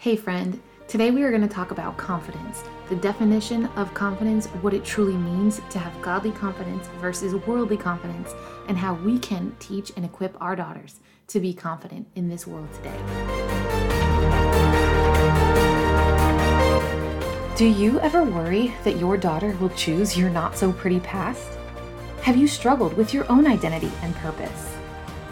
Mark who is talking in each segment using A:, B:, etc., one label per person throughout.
A: Hey, friend. Today we are going to talk about confidence, the definition of confidence, what it truly means to have godly confidence versus worldly confidence, and how we can teach and equip our daughters to be confident in this world today. Do you ever worry that your daughter will choose your not so pretty past? Have you struggled with your own identity and purpose?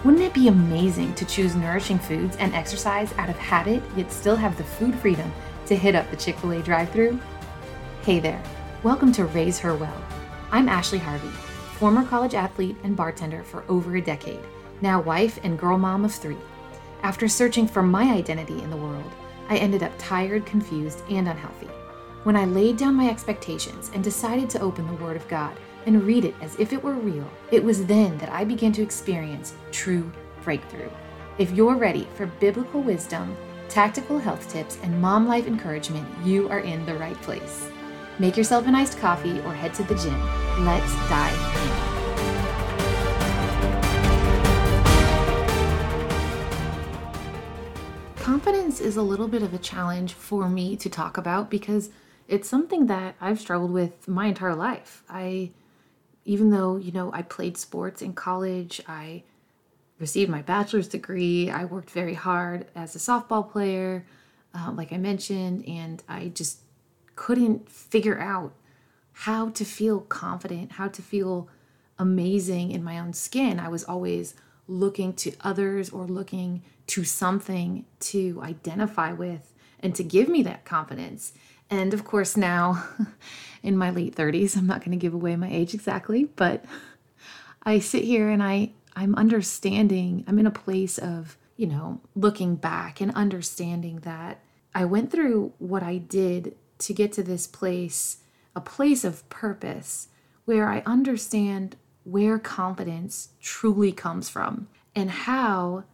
A: Wouldn't it be amazing to choose nourishing foods and exercise out of habit, yet still have the food freedom to hit up the Chick fil A drive through? Hey there, welcome to Raise Her Well. I'm Ashley Harvey, former college athlete and bartender for over a decade, now wife and girl mom of three. After searching for my identity in the world, I ended up tired, confused, and unhealthy. When I laid down my expectations and decided to open the Word of God, and read it as if it were real, it was then that I began to experience true breakthrough. If you're ready for biblical wisdom, tactical health tips, and mom life encouragement, you are in the right place. Make yourself an iced coffee or head to the gym. Let's dive in. Confidence is a little bit of a challenge for me to talk about because it's something that I've struggled with my entire life. I even though, you know, I played sports in college, I received my bachelor's degree, I worked very hard as a softball player, uh, like I mentioned, and I just couldn't figure out how to feel confident, how to feel amazing in my own skin. I was always looking to others or looking to something to identify with and to give me that confidence. And of course, now in my late 30s, I'm not going to give away my age exactly, but I sit here and I I'm understanding, I'm in a place of, you know, looking back and understanding that I went through what I did to get to this place, a place of purpose where I understand where confidence truly comes from and how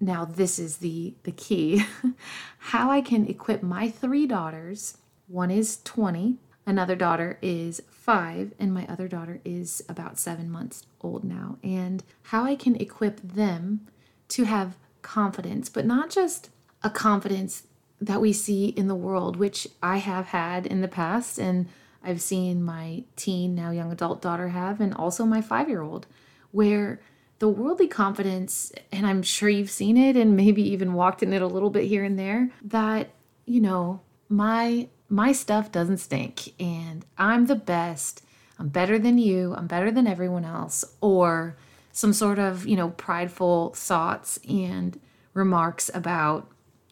A: now this is the the key how I can equip my three daughters one is 20, another daughter is five, and my other daughter is about seven months old now. And how I can equip them to have confidence, but not just a confidence that we see in the world, which I have had in the past, and I've seen my teen, now young adult daughter have, and also my five year old, where the worldly confidence, and I'm sure you've seen it and maybe even walked in it a little bit here and there, that, you know, my my stuff doesn't stink and I'm the best. I'm better than you. I'm better than everyone else. Or some sort of, you know, prideful thoughts and remarks about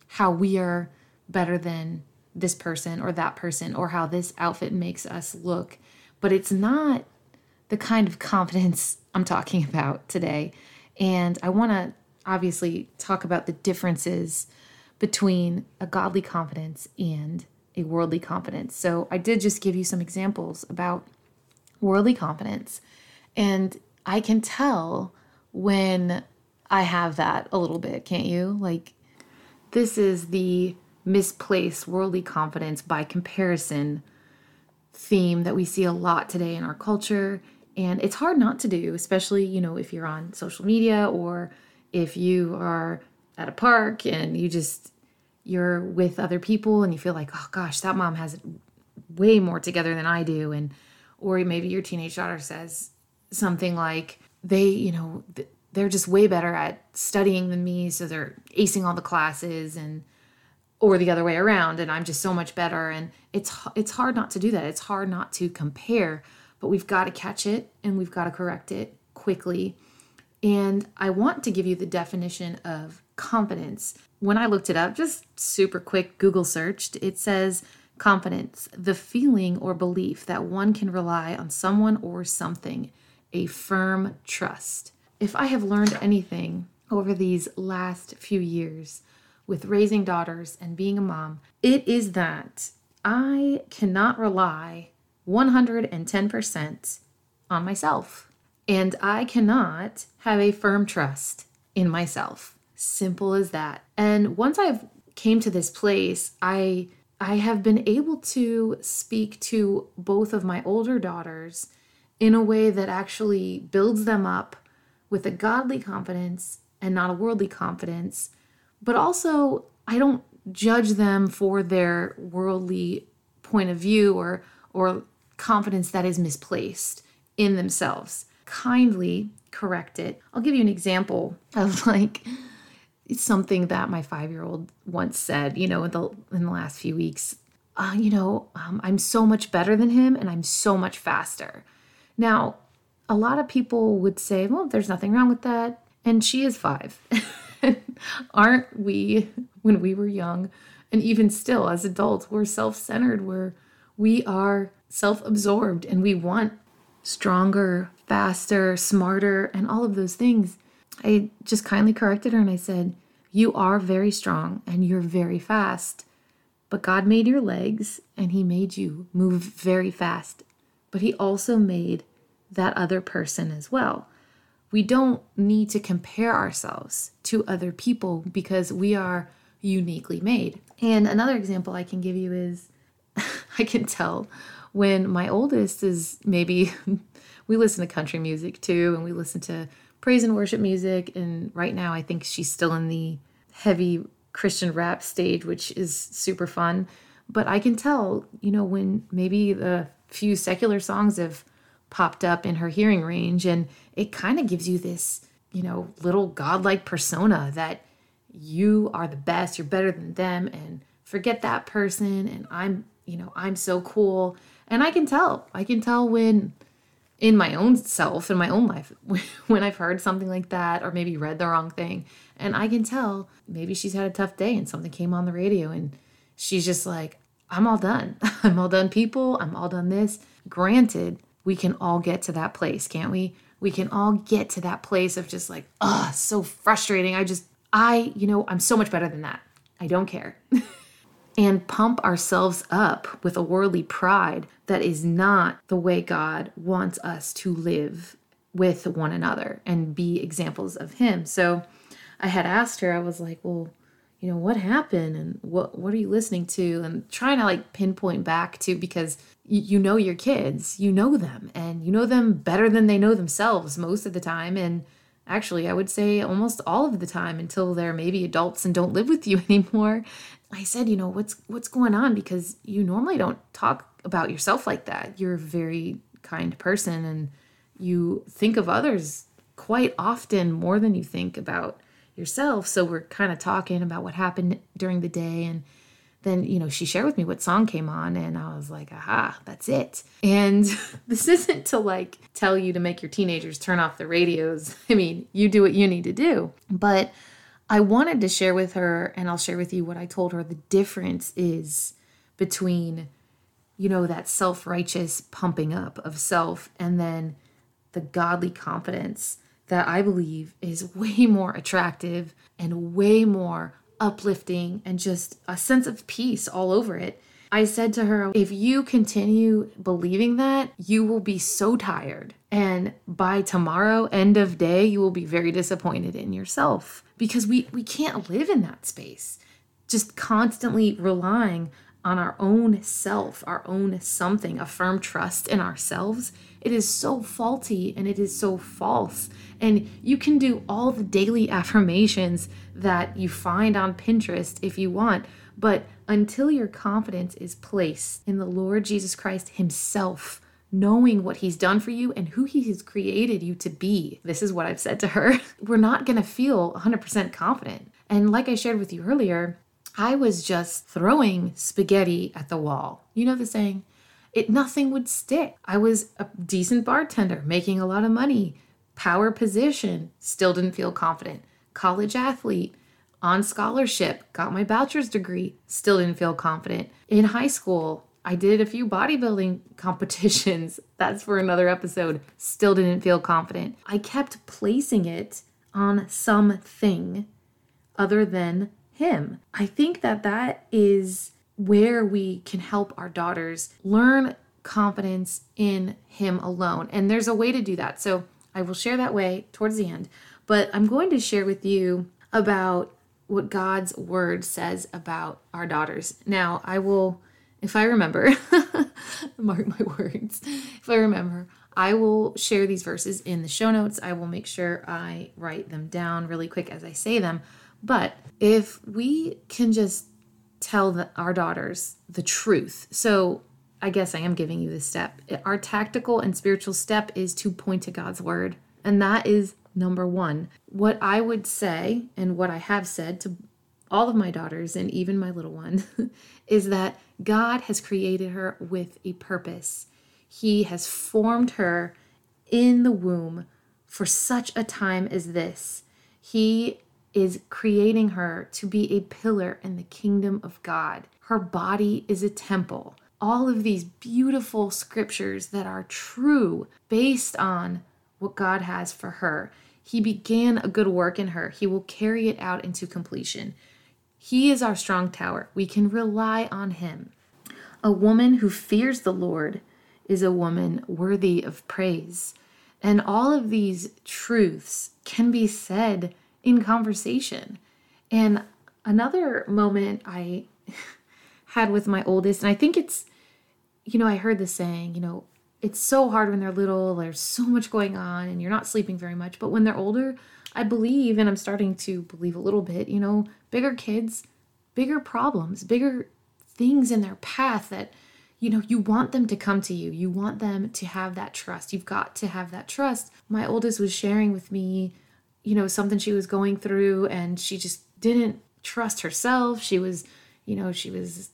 A: how we are better than this person or that person or how this outfit makes us look. But it's not the kind of confidence I'm talking about today. And I want to obviously talk about the differences between a godly confidence and a worldly confidence. So I did just give you some examples about worldly confidence. And I can tell when I have that a little bit, can't you? Like, this is the misplaced worldly confidence by comparison theme that we see a lot today in our culture. And it's hard not to do, especially, you know, if you're on social media or if you are at a park and you just you're with other people and you feel like, oh gosh, that mom has way more together than I do. And, or maybe your teenage daughter says something like, they, you know, they're just way better at studying than me. So they're acing all the classes and, or the other way around. And I'm just so much better. And it's, it's hard not to do that. It's hard not to compare, but we've got to catch it and we've got to correct it quickly. And I want to give you the definition of confidence. When I looked it up, just super quick Google searched, it says confidence, the feeling or belief that one can rely on someone or something, a firm trust. If I have learned anything over these last few years with raising daughters and being a mom, it is that I cannot rely 110% on myself. And I cannot have a firm trust in myself. Simple as that. And once I've came to this place, I I have been able to speak to both of my older daughters in a way that actually builds them up with a godly confidence and not a worldly confidence. But also, I don't judge them for their worldly point of view or or confidence that is misplaced in themselves. Kindly correct it. I'll give you an example of like something that my five year old once said, you know, in the in the last few weeks. Uh, you know, um, I'm so much better than him and I'm so much faster. Now, a lot of people would say, well, there's nothing wrong with that. And she is five. Aren't we, when we were young, and even still as adults, we're self centered, we're, we are self absorbed, and we want stronger, faster, smarter, and all of those things. I just kindly corrected her and I said, You are very strong and you're very fast, but God made your legs and He made you move very fast. But He also made that other person as well. We don't need to compare ourselves to other people because we are uniquely made. And another example I can give you is I can tell when my oldest is maybe, we listen to country music too, and we listen to praise and worship music. And right now, I think she's still in the heavy Christian rap stage, which is super fun. But I can tell, you know, when maybe the few secular songs have popped up in her hearing range, and it kind of gives you this, you know, little godlike persona that you are the best, you're better than them, and forget that person, and I'm, you know, I'm so cool. And I can tell, I can tell when in my own self, in my own life, when I've heard something like that or maybe read the wrong thing. And I can tell maybe she's had a tough day and something came on the radio and she's just like, I'm all done. I'm all done, people. I'm all done this. Granted, we can all get to that place, can't we? We can all get to that place of just like, oh, so frustrating. I just, I, you know, I'm so much better than that. I don't care. and pump ourselves up with a worldly pride that is not the way God wants us to live with one another and be examples of Him. So I had asked her, I was like, well, you know, what happened and what what are you listening to? And trying to like pinpoint back to because y- you know your kids, you know them, and you know them better than they know themselves most of the time. And actually, I would say almost all of the time until they're maybe adults and don't live with you anymore. I said, you know, what's what's going on because you normally don't talk about yourself like that. You're a very kind person and you think of others quite often more than you think about yourself. So we're kind of talking about what happened during the day and then you know she shared with me what song came on and i was like aha that's it and this isn't to like tell you to make your teenagers turn off the radios i mean you do what you need to do but I wanted to share with her, and I'll share with you what I told her the difference is between, you know, that self righteous pumping up of self and then the godly confidence that I believe is way more attractive and way more uplifting and just a sense of peace all over it. I said to her, if you continue believing that, you will be so tired. And by tomorrow, end of day, you will be very disappointed in yourself because we, we can't live in that space. Just constantly relying on our own self, our own something, a firm trust in ourselves. It is so faulty and it is so false. And you can do all the daily affirmations that you find on Pinterest if you want, but until your confidence is placed in the Lord Jesus Christ Himself, knowing what He's done for you and who He has created you to be, this is what I've said to her, we're not going to feel 100% confident. And like I shared with you earlier, I was just throwing spaghetti at the wall. You know the saying? It nothing would stick. I was a decent bartender, making a lot of money, power position, still didn't feel confident. College athlete, on scholarship, got my bachelor's degree, still didn't feel confident. In high school, I did a few bodybuilding competitions. That's for another episode. Still didn't feel confident. I kept placing it on something other than him. I think that that is where we can help our daughters learn confidence in him alone. And there's a way to do that. So I will share that way towards the end. But I'm going to share with you about what God's word says about our daughters. Now, I will, if I remember, mark my words, if I remember, I will share these verses in the show notes. I will make sure I write them down really quick as I say them. But if we can just tell the, our daughters the truth. So I guess I am giving you this step. Our tactical and spiritual step is to point to God's word. And that is number one. What I would say, and what I have said to all of my daughters and even my little one, is that God has created her with a purpose. He has formed her in the womb for such a time as this. He is creating her to be a pillar in the kingdom of God. Her body is a temple. All of these beautiful scriptures that are true based on what God has for her. He began a good work in her, He will carry it out into completion. He is our strong tower. We can rely on Him. A woman who fears the Lord is a woman worthy of praise. And all of these truths can be said in conversation. And another moment I had with my oldest, and I think it's, you know, I heard the saying, you know, it's so hard when they're little, there's so much going on, and you're not sleeping very much. But when they're older, I believe, and I'm starting to believe a little bit, you know, bigger kids, bigger problems, bigger things in their path that, you know, you want them to come to you. You want them to have that trust. You've got to have that trust. My oldest was sharing with me you know, something she was going through and she just didn't trust herself. She was, you know, she was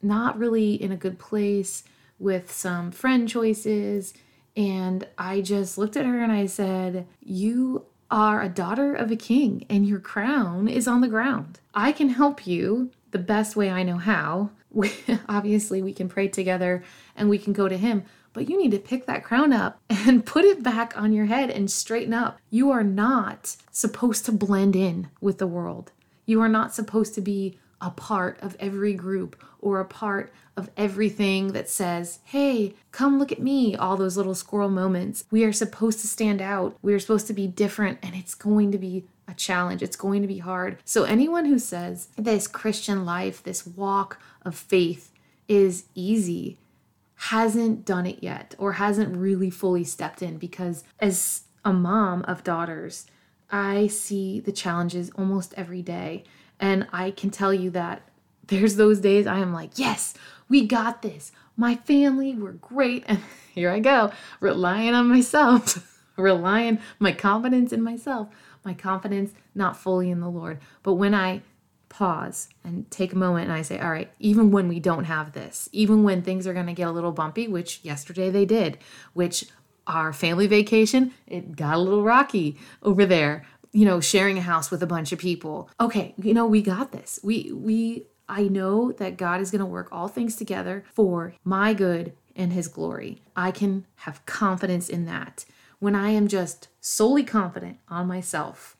A: not really in a good place with some friend choices. And I just looked at her and I said, You are a daughter of a king and your crown is on the ground. I can help you the best way I know how. obviously, we can pray together and we can go to him, but you need to pick that crown up and put it back on your head and straighten up. You are not supposed to blend in with the world. You are not supposed to be a part of every group or a part of everything that says, hey, come look at me, all those little squirrel moments. We are supposed to stand out. We are supposed to be different, and it's going to be a challenge. It's going to be hard. So, anyone who says this Christian life, this walk of faith is easy, hasn't done it yet or hasn't really fully stepped in because as a mom of daughters, I see the challenges almost every day. And I can tell you that there's those days I am like, yes, we got this. My family, we're great. And here I go, relying on myself, relying my confidence in myself, my confidence not fully in the Lord. But when I pause and take a moment and I say, all right, even when we don't have this, even when things are going to get a little bumpy, which yesterday they did, which our family vacation, it got a little rocky over there, you know, sharing a house with a bunch of people. Okay, you know, we got this. We, we, I know that God is going to work all things together for my good and his glory. I can have confidence in that. When I am just solely confident on myself,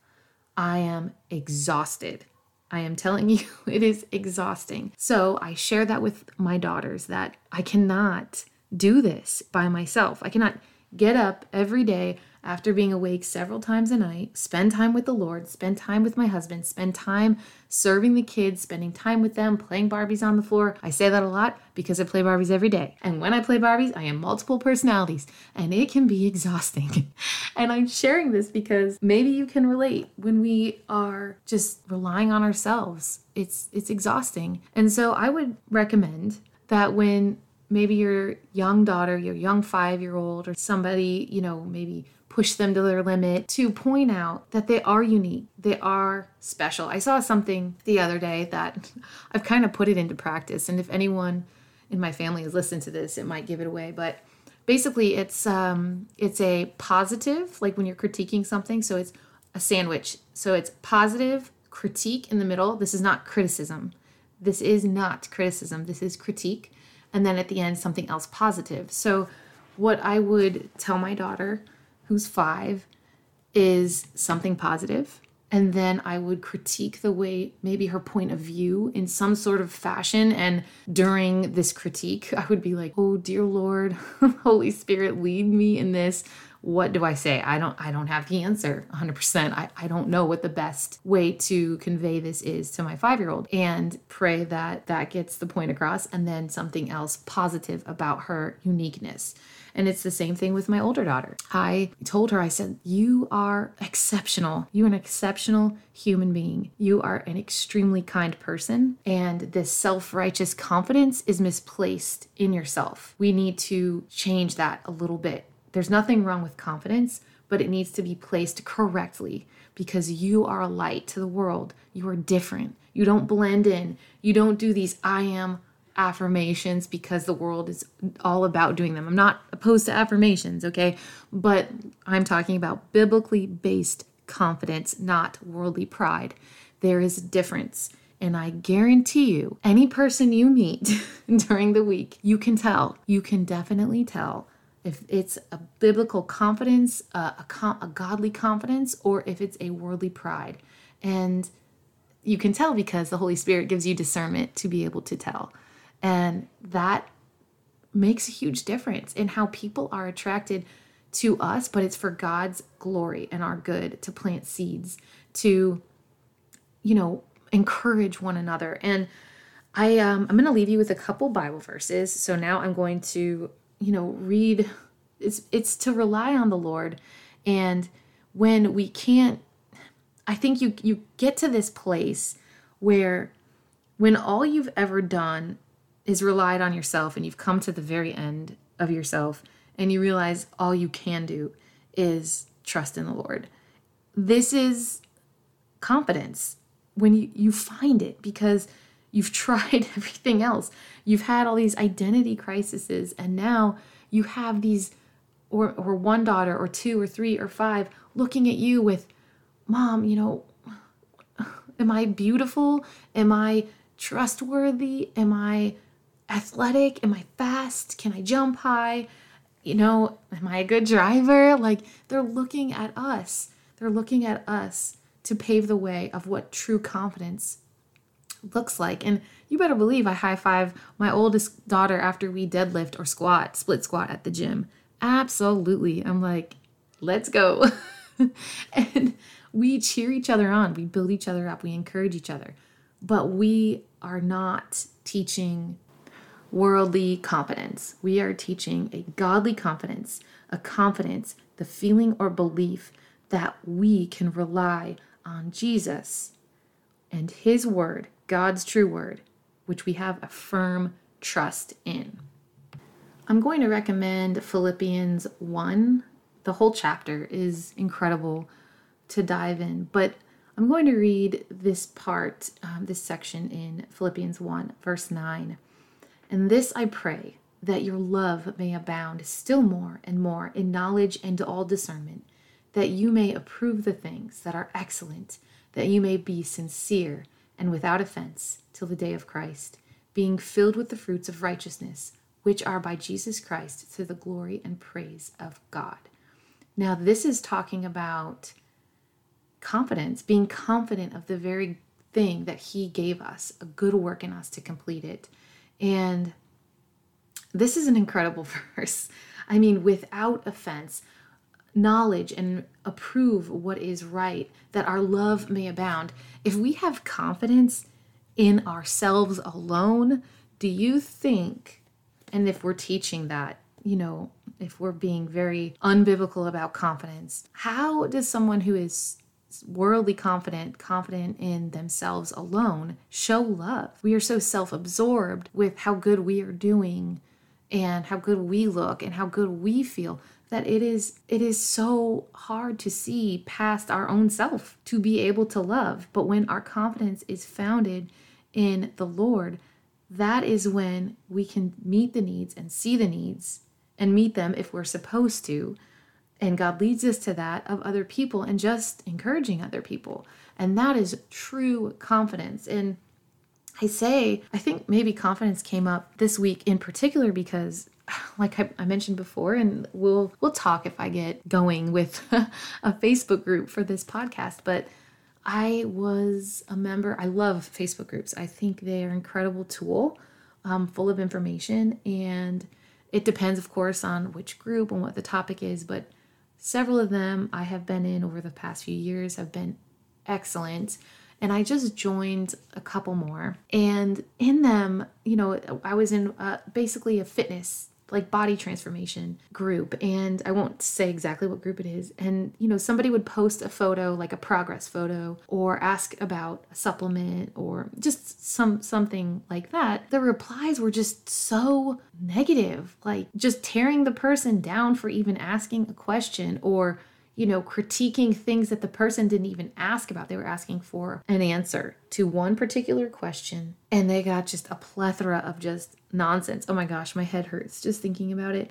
A: I am exhausted I am telling you, it is exhausting. So I share that with my daughters that I cannot do this by myself. I cannot get up every day after being awake several times a night, spend time with the Lord, spend time with my husband, spend time serving the kids, spending time with them, playing Barbies on the floor. I say that a lot because I play Barbies every day. And when I play Barbies, I am multiple personalities and it can be exhausting. and I'm sharing this because maybe you can relate when we are just relying on ourselves. It's it's exhausting. And so I would recommend that when maybe your young daughter, your young 5-year-old or somebody, you know, maybe push them to their limit, to point out that they are unique, they are special. I saw something the other day that I've kind of put it into practice, and if anyone in my family has listened to this, it might give it away. But basically, it's um, it's a positive, like when you're critiquing something. So it's a sandwich. So it's positive critique in the middle. This is not criticism. This is not criticism. This is critique, and then at the end something else positive. So what I would tell my daughter who's five, is something positive, And then I would critique the way, maybe her point of view in some sort of fashion. And during this critique, I would be like, oh, dear Lord, Holy Spirit, lead me in this. what do I say? I don't I don't have the answer 100%. I, I don't know what the best way to convey this is to my 5-year-old and pray that that gets the point across and then something else positive about her uniqueness. And it's the same thing with my older daughter. I told her, I said, You are exceptional. You're an exceptional human being. You are an extremely kind person. And this self righteous confidence is misplaced in yourself. We need to change that a little bit. There's nothing wrong with confidence, but it needs to be placed correctly because you are a light to the world. You are different. You don't blend in. You don't do these I am affirmations because the world is all about doing them. I'm not opposed to affirmations, okay? But I'm talking about biblically based confidence, not worldly pride. There is a difference. And I guarantee you, any person you meet during the week, you can tell, you can definitely tell if it's a biblical confidence, a, a, godly confidence, or if it's a worldly pride. And you can tell because the Holy Spirit gives you discernment to be able to tell. And that makes a huge difference in how people are attracted to us, but it's for God's glory and our good to plant seeds, to, you know, encourage one another. And I um, I'm going to leave you with a couple Bible verses. So now I'm going to, you know, read. It's it's to rely on the Lord, and when we can't, I think you you get to this place where, when all you've ever done is relied on yourself and you've come to the very end of yourself and you realize all you can do is trust in the Lord. This is confidence when you, you find it because you've tried everything else. You've had all these identity crises and now you have these or or one daughter or two or three or five looking at you with mom, you know, am I beautiful? Am I trustworthy? Am I athletic? Am I fast? Can I jump high? You know, am I a good driver? Like they're looking at us. They're looking at us to pave the way of what true confidence looks like. And you better believe I high five my oldest daughter after we deadlift or squat, split squat at the gym. Absolutely. I'm like, let's go. and we cheer each other on, we build each other up, we encourage each other. But we are not teaching worldly confidence. We are teaching a godly confidence, a confidence, the feeling or belief that we can rely on Jesus and His Word, God's true Word, which we have a firm trust in. I'm going to recommend Philippians 1. The whole chapter is incredible to dive in, but I'm going to read this part, um, this section in Philippians 1, verse 9. And this I pray, that your love may abound still more and more in knowledge and all discernment, that you may approve the things that are excellent, that you may be sincere and without offense till the day of Christ, being filled with the fruits of righteousness, which are by Jesus Christ to the glory and praise of God. Now, this is talking about confidence, being confident of the very thing that He gave us, a good work in us to complete it. And this is an incredible verse. I mean, without offense, knowledge and approve what is right, that our love may abound. If we have confidence in ourselves alone, do you think, and if we're teaching that, you know, if we're being very unbiblical about confidence, how does someone who is worldly confident, confident in themselves alone, show love. We are so self absorbed with how good we are doing and how good we look and how good we feel that it is it is so hard to see past our own self to be able to love but when our confidence is founded in the lord that is when we can meet the needs and see the needs and meet them if we're supposed to and God leads us to that of other people and just encouraging other people. And that is true confidence. And I say, I think maybe confidence came up this week in particular because like I, mentioned before, and we'll we'll talk if I get going with a Facebook group for this podcast. But I was a member. I love Facebook groups. I think they are an incredible tool, um, full of information, and it depends, of course, on which group and what the topic is. But Several of them I have been in over the past few years have been excellent. And I just joined a couple more. And in them, you know, I was in uh, basically a fitness like body transformation group and I won't say exactly what group it is and you know somebody would post a photo like a progress photo or ask about a supplement or just some something like that the replies were just so negative like just tearing the person down for even asking a question or you know, critiquing things that the person didn't even ask about. They were asking for an answer to one particular question, and they got just a plethora of just nonsense. Oh my gosh, my head hurts just thinking about it.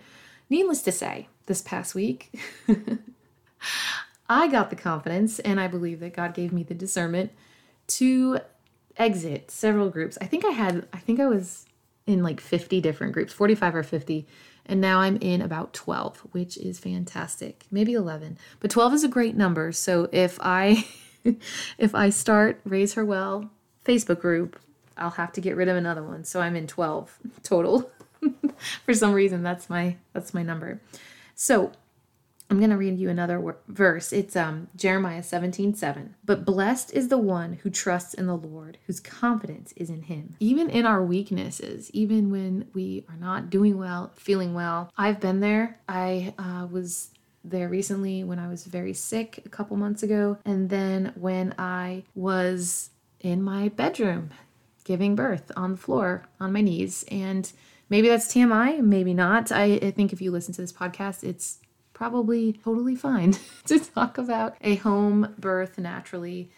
A: Needless to say, this past week, I got the confidence, and I believe that God gave me the discernment to exit several groups. I think I had, I think I was in like 50 different groups, 45 or 50 and now I'm in about 12, which is fantastic. Maybe 11. But 12 is a great number. So if I if I start Raise Her Well Facebook group, I'll have to get rid of another one. So I'm in 12 total. For some reason that's my that's my number. So I'm going to read you another verse. It's um, Jeremiah 17 7. But blessed is the one who trusts in the Lord, whose confidence is in him. Even in our weaknesses, even when we are not doing well, feeling well, I've been there. I uh, was there recently when I was very sick a couple months ago, and then when I was in my bedroom giving birth on the floor on my knees. And maybe that's TMI, maybe not. I, I think if you listen to this podcast, it's probably totally fine to talk about a home birth naturally.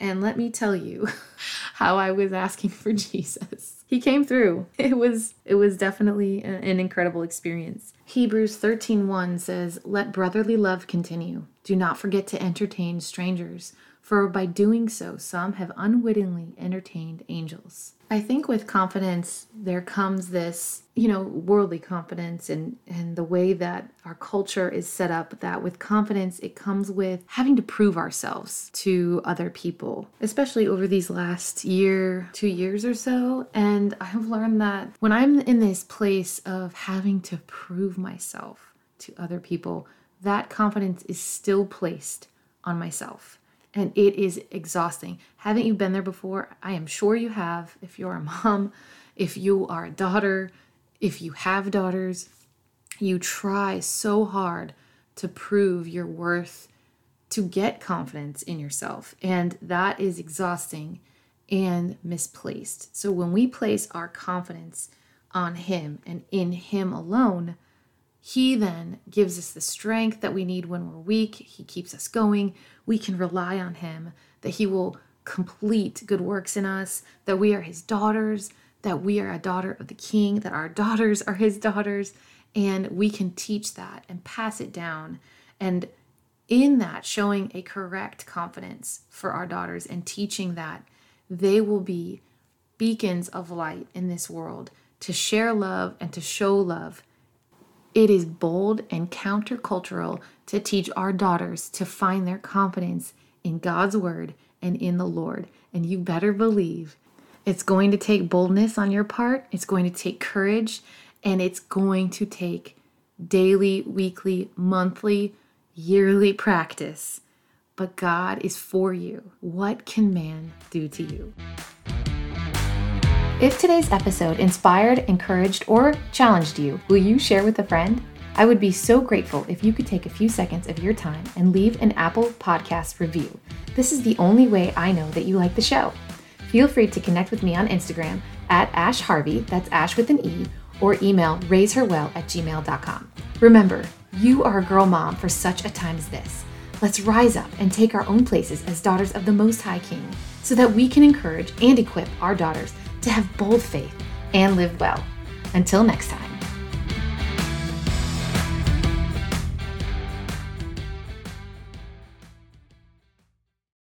A: And let me tell you how I was asking for Jesus. He came through. It was it was definitely an incredible experience. Hebrews 13:1 says, "Let brotherly love continue. Do not forget to entertain strangers, for by doing so some have unwittingly entertained angels." I think with confidence there comes this, you know, worldly confidence and and the way that our culture is set up that with confidence it comes with having to prove ourselves to other people, especially over these last year, 2 years or so, and I've learned that when I'm in this place of having to prove myself to other people, that confidence is still placed on myself and it is exhausting. Haven't you been there before? I am sure you have. If you're a mom, if you are a daughter, if you have daughters, you try so hard to prove your worth, to get confidence in yourself. And that is exhausting and misplaced. So when we place our confidence on Him and in Him alone, he then gives us the strength that we need when we're weak. He keeps us going. We can rely on Him, that He will complete good works in us, that we are His daughters, that we are a daughter of the King, that our daughters are His daughters, and we can teach that and pass it down. And in that, showing a correct confidence for our daughters and teaching that they will be beacons of light in this world to share love and to show love it is bold and countercultural to teach our daughters to find their confidence in God's word and in the Lord. And you better believe it's going to take boldness on your part, it's going to take courage, and it's going to take daily, weekly, monthly, yearly practice. But God is for you. What can man do to you? If today's episode inspired, encouraged, or challenged you, will you share with a friend? I would be so grateful if you could take a few seconds of your time and leave an Apple Podcast review. This is the only way I know that you like the show. Feel free to connect with me on Instagram at Ash Harvey, that's Ash with an E, or email raiseherwell at gmail.com. Remember, you are a girl mom for such a time as this. Let's rise up and take our own places as daughters of the Most High King so that we can encourage and equip our daughters to have bold faith and live well. Until next time.